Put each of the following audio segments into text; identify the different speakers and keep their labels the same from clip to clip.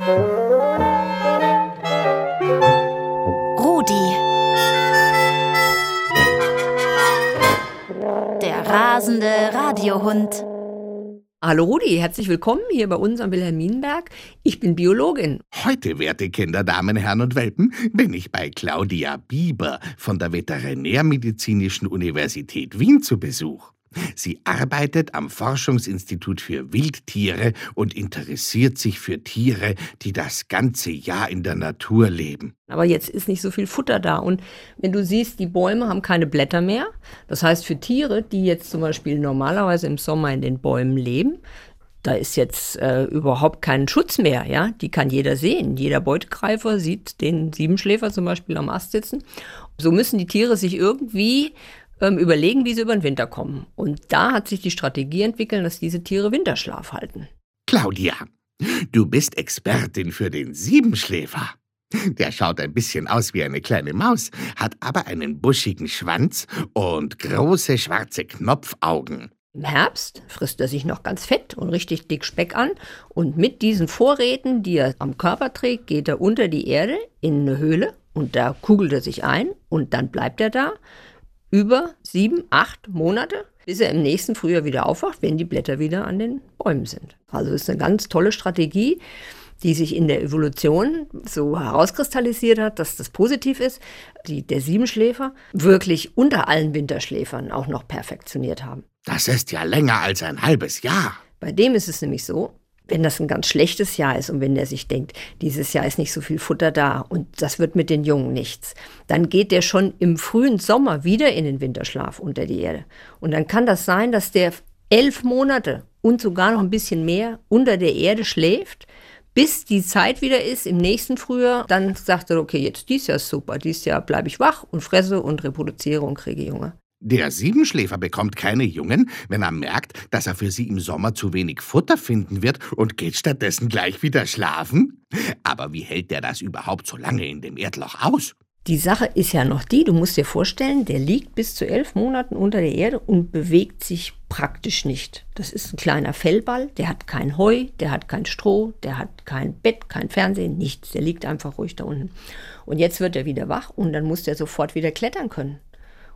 Speaker 1: Rudi. Der rasende Radiohund.
Speaker 2: Hallo Rudi, herzlich willkommen hier bei uns am Wilhelminenberg. Ich bin Biologin.
Speaker 3: Heute, werte Kinder, Damen, Herren und Welpen, bin ich bei Claudia Bieber von der Veterinärmedizinischen Universität Wien zu Besuch. Sie arbeitet am Forschungsinstitut für Wildtiere und interessiert sich für Tiere, die das ganze Jahr in der Natur leben.
Speaker 2: Aber jetzt ist nicht so viel Futter da. Und wenn du siehst, die Bäume haben keine Blätter mehr. Das heißt, für Tiere, die jetzt zum Beispiel normalerweise im Sommer in den Bäumen leben, da ist jetzt äh, überhaupt kein Schutz mehr, ja. Die kann jeder sehen. Jeder Beutegreifer sieht den Siebenschläfer zum Beispiel am Ast sitzen. So müssen die Tiere sich irgendwie ähm, überlegen, wie sie über den Winter kommen. Und da hat sich die Strategie entwickelt, dass diese Tiere Winterschlaf halten.
Speaker 3: Claudia, du bist Expertin für den Siebenschläfer. Der schaut ein bisschen aus wie eine kleine Maus, hat aber einen buschigen Schwanz und große schwarze Knopfaugen.
Speaker 2: Im Herbst frisst er sich noch ganz fett und richtig dick Speck an und mit diesen Vorräten, die er am Körper trägt, geht er unter die Erde in eine Höhle und da kugelt er sich ein und dann bleibt er da über sieben, acht Monate, bis er im nächsten Frühjahr wieder aufwacht, wenn die Blätter wieder an den Bäumen sind. Also ist eine ganz tolle Strategie, die sich in der Evolution so herauskristallisiert hat, dass das positiv ist, die der Siebenschläfer wirklich unter allen Winterschläfern auch noch perfektioniert haben.
Speaker 3: Das ist ja länger als ein halbes Jahr.
Speaker 2: Bei dem ist es nämlich so, wenn das ein ganz schlechtes Jahr ist und wenn der sich denkt, dieses Jahr ist nicht so viel Futter da und das wird mit den Jungen nichts, dann geht der schon im frühen Sommer wieder in den Winterschlaf unter die Erde. Und dann kann das sein, dass der elf Monate und sogar noch ein bisschen mehr unter der Erde schläft, bis die Zeit wieder ist im nächsten Frühjahr. Dann sagt er, okay, jetzt dies Jahr ist super, dies Jahr bleibe ich wach und fresse und reproduziere und kriege Junge.
Speaker 3: Der Siebenschläfer bekommt keine Jungen, wenn er merkt, dass er für sie im Sommer zu wenig Futter finden wird und geht stattdessen gleich wieder schlafen? Aber wie hält der das überhaupt so lange in dem Erdloch aus?
Speaker 2: Die Sache ist ja noch die, du musst dir vorstellen, der liegt bis zu elf Monaten unter der Erde und bewegt sich praktisch nicht. Das ist ein kleiner Fellball, der hat kein Heu, der hat kein Stroh, der hat kein Bett, kein Fernsehen, nichts. Der liegt einfach ruhig da unten. Und jetzt wird er wieder wach und dann muss der sofort wieder klettern können.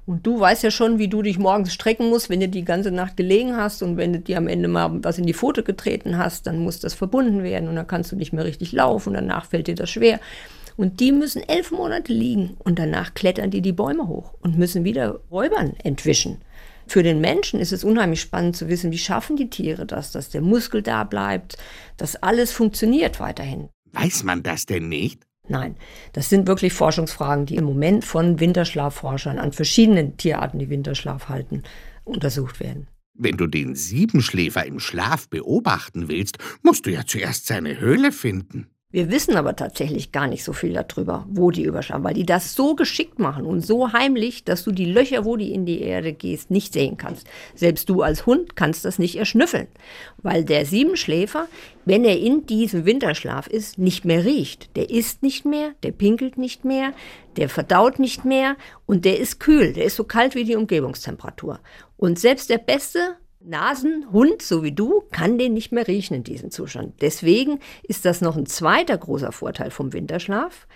Speaker 2: Und du weißt ja schon, wie du dich morgens strecken musst, wenn du die ganze Nacht gelegen hast und wenn du dir am Ende mal was in die Pfote getreten hast, dann muss das verbunden werden und dann kannst du nicht mehr richtig laufen und danach fällt dir das schwer. Und die müssen elf Monate liegen und danach klettern die die Bäume hoch und müssen wieder Räubern entwischen. Für den Menschen ist es unheimlich spannend zu wissen, wie schaffen die Tiere das, dass der Muskel da bleibt, dass alles funktioniert weiterhin.
Speaker 3: Weiß man das denn nicht?
Speaker 2: Nein, das sind wirklich Forschungsfragen, die im Moment von Winterschlafforschern an verschiedenen Tierarten, die Winterschlaf halten, untersucht werden.
Speaker 3: Wenn du den Siebenschläfer im Schlaf beobachten willst, musst du ja zuerst seine Höhle finden.
Speaker 2: Wir wissen aber tatsächlich gar nicht so viel darüber, wo die überschlafen, weil die das so geschickt machen und so heimlich, dass du die Löcher, wo die in die Erde gehst, nicht sehen kannst. Selbst du als Hund kannst das nicht erschnüffeln, weil der Siebenschläfer, wenn er in diesem Winterschlaf ist, nicht mehr riecht. Der isst nicht mehr, der pinkelt nicht mehr, der verdaut nicht mehr und der ist kühl, der ist so kalt wie die Umgebungstemperatur. Und selbst der beste Nasenhund, so wie du, kann den nicht mehr riechen in diesem Zustand. Deswegen ist das noch ein zweiter großer Vorteil vom Winterschlaf,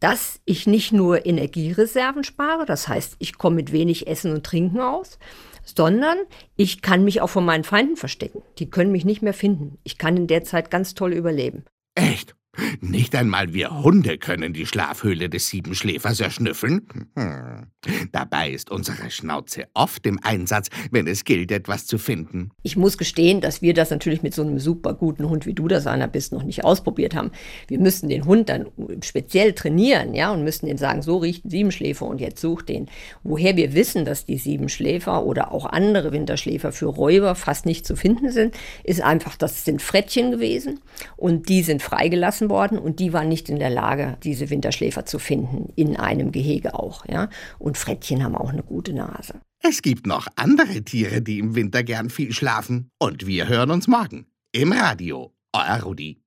Speaker 2: dass ich nicht nur Energiereserven spare, das heißt, ich komme mit wenig Essen und Trinken aus, sondern ich kann mich auch von meinen Feinden verstecken. Die können mich nicht mehr finden. Ich kann in der Zeit ganz toll überleben.
Speaker 3: Echt? Nicht einmal wir Hunde können die Schlafhöhle des Siebenschläfers erschnüffeln. Hm. Dabei ist unsere Schnauze oft im Einsatz, wenn es gilt, etwas zu finden.
Speaker 2: Ich muss gestehen, dass wir das natürlich mit so einem super guten Hund, wie du das einer bist, noch nicht ausprobiert haben. Wir müssten den Hund dann speziell trainieren, ja, und müssten ihm sagen, so riecht ein Siebenschläfer und jetzt such den. Woher wir wissen, dass die Siebenschläfer oder auch andere Winterschläfer für Räuber fast nicht zu finden sind, ist einfach, das sind Frettchen gewesen und die sind freigelassen entlassen worden und die waren nicht in der Lage, diese Winterschläfer zu finden, in einem Gehege auch. Ja? Und Frettchen haben auch eine gute Nase.
Speaker 3: Es gibt noch andere Tiere, die im Winter gern viel schlafen. Und wir hören uns morgen im Radio. Euer Rudi.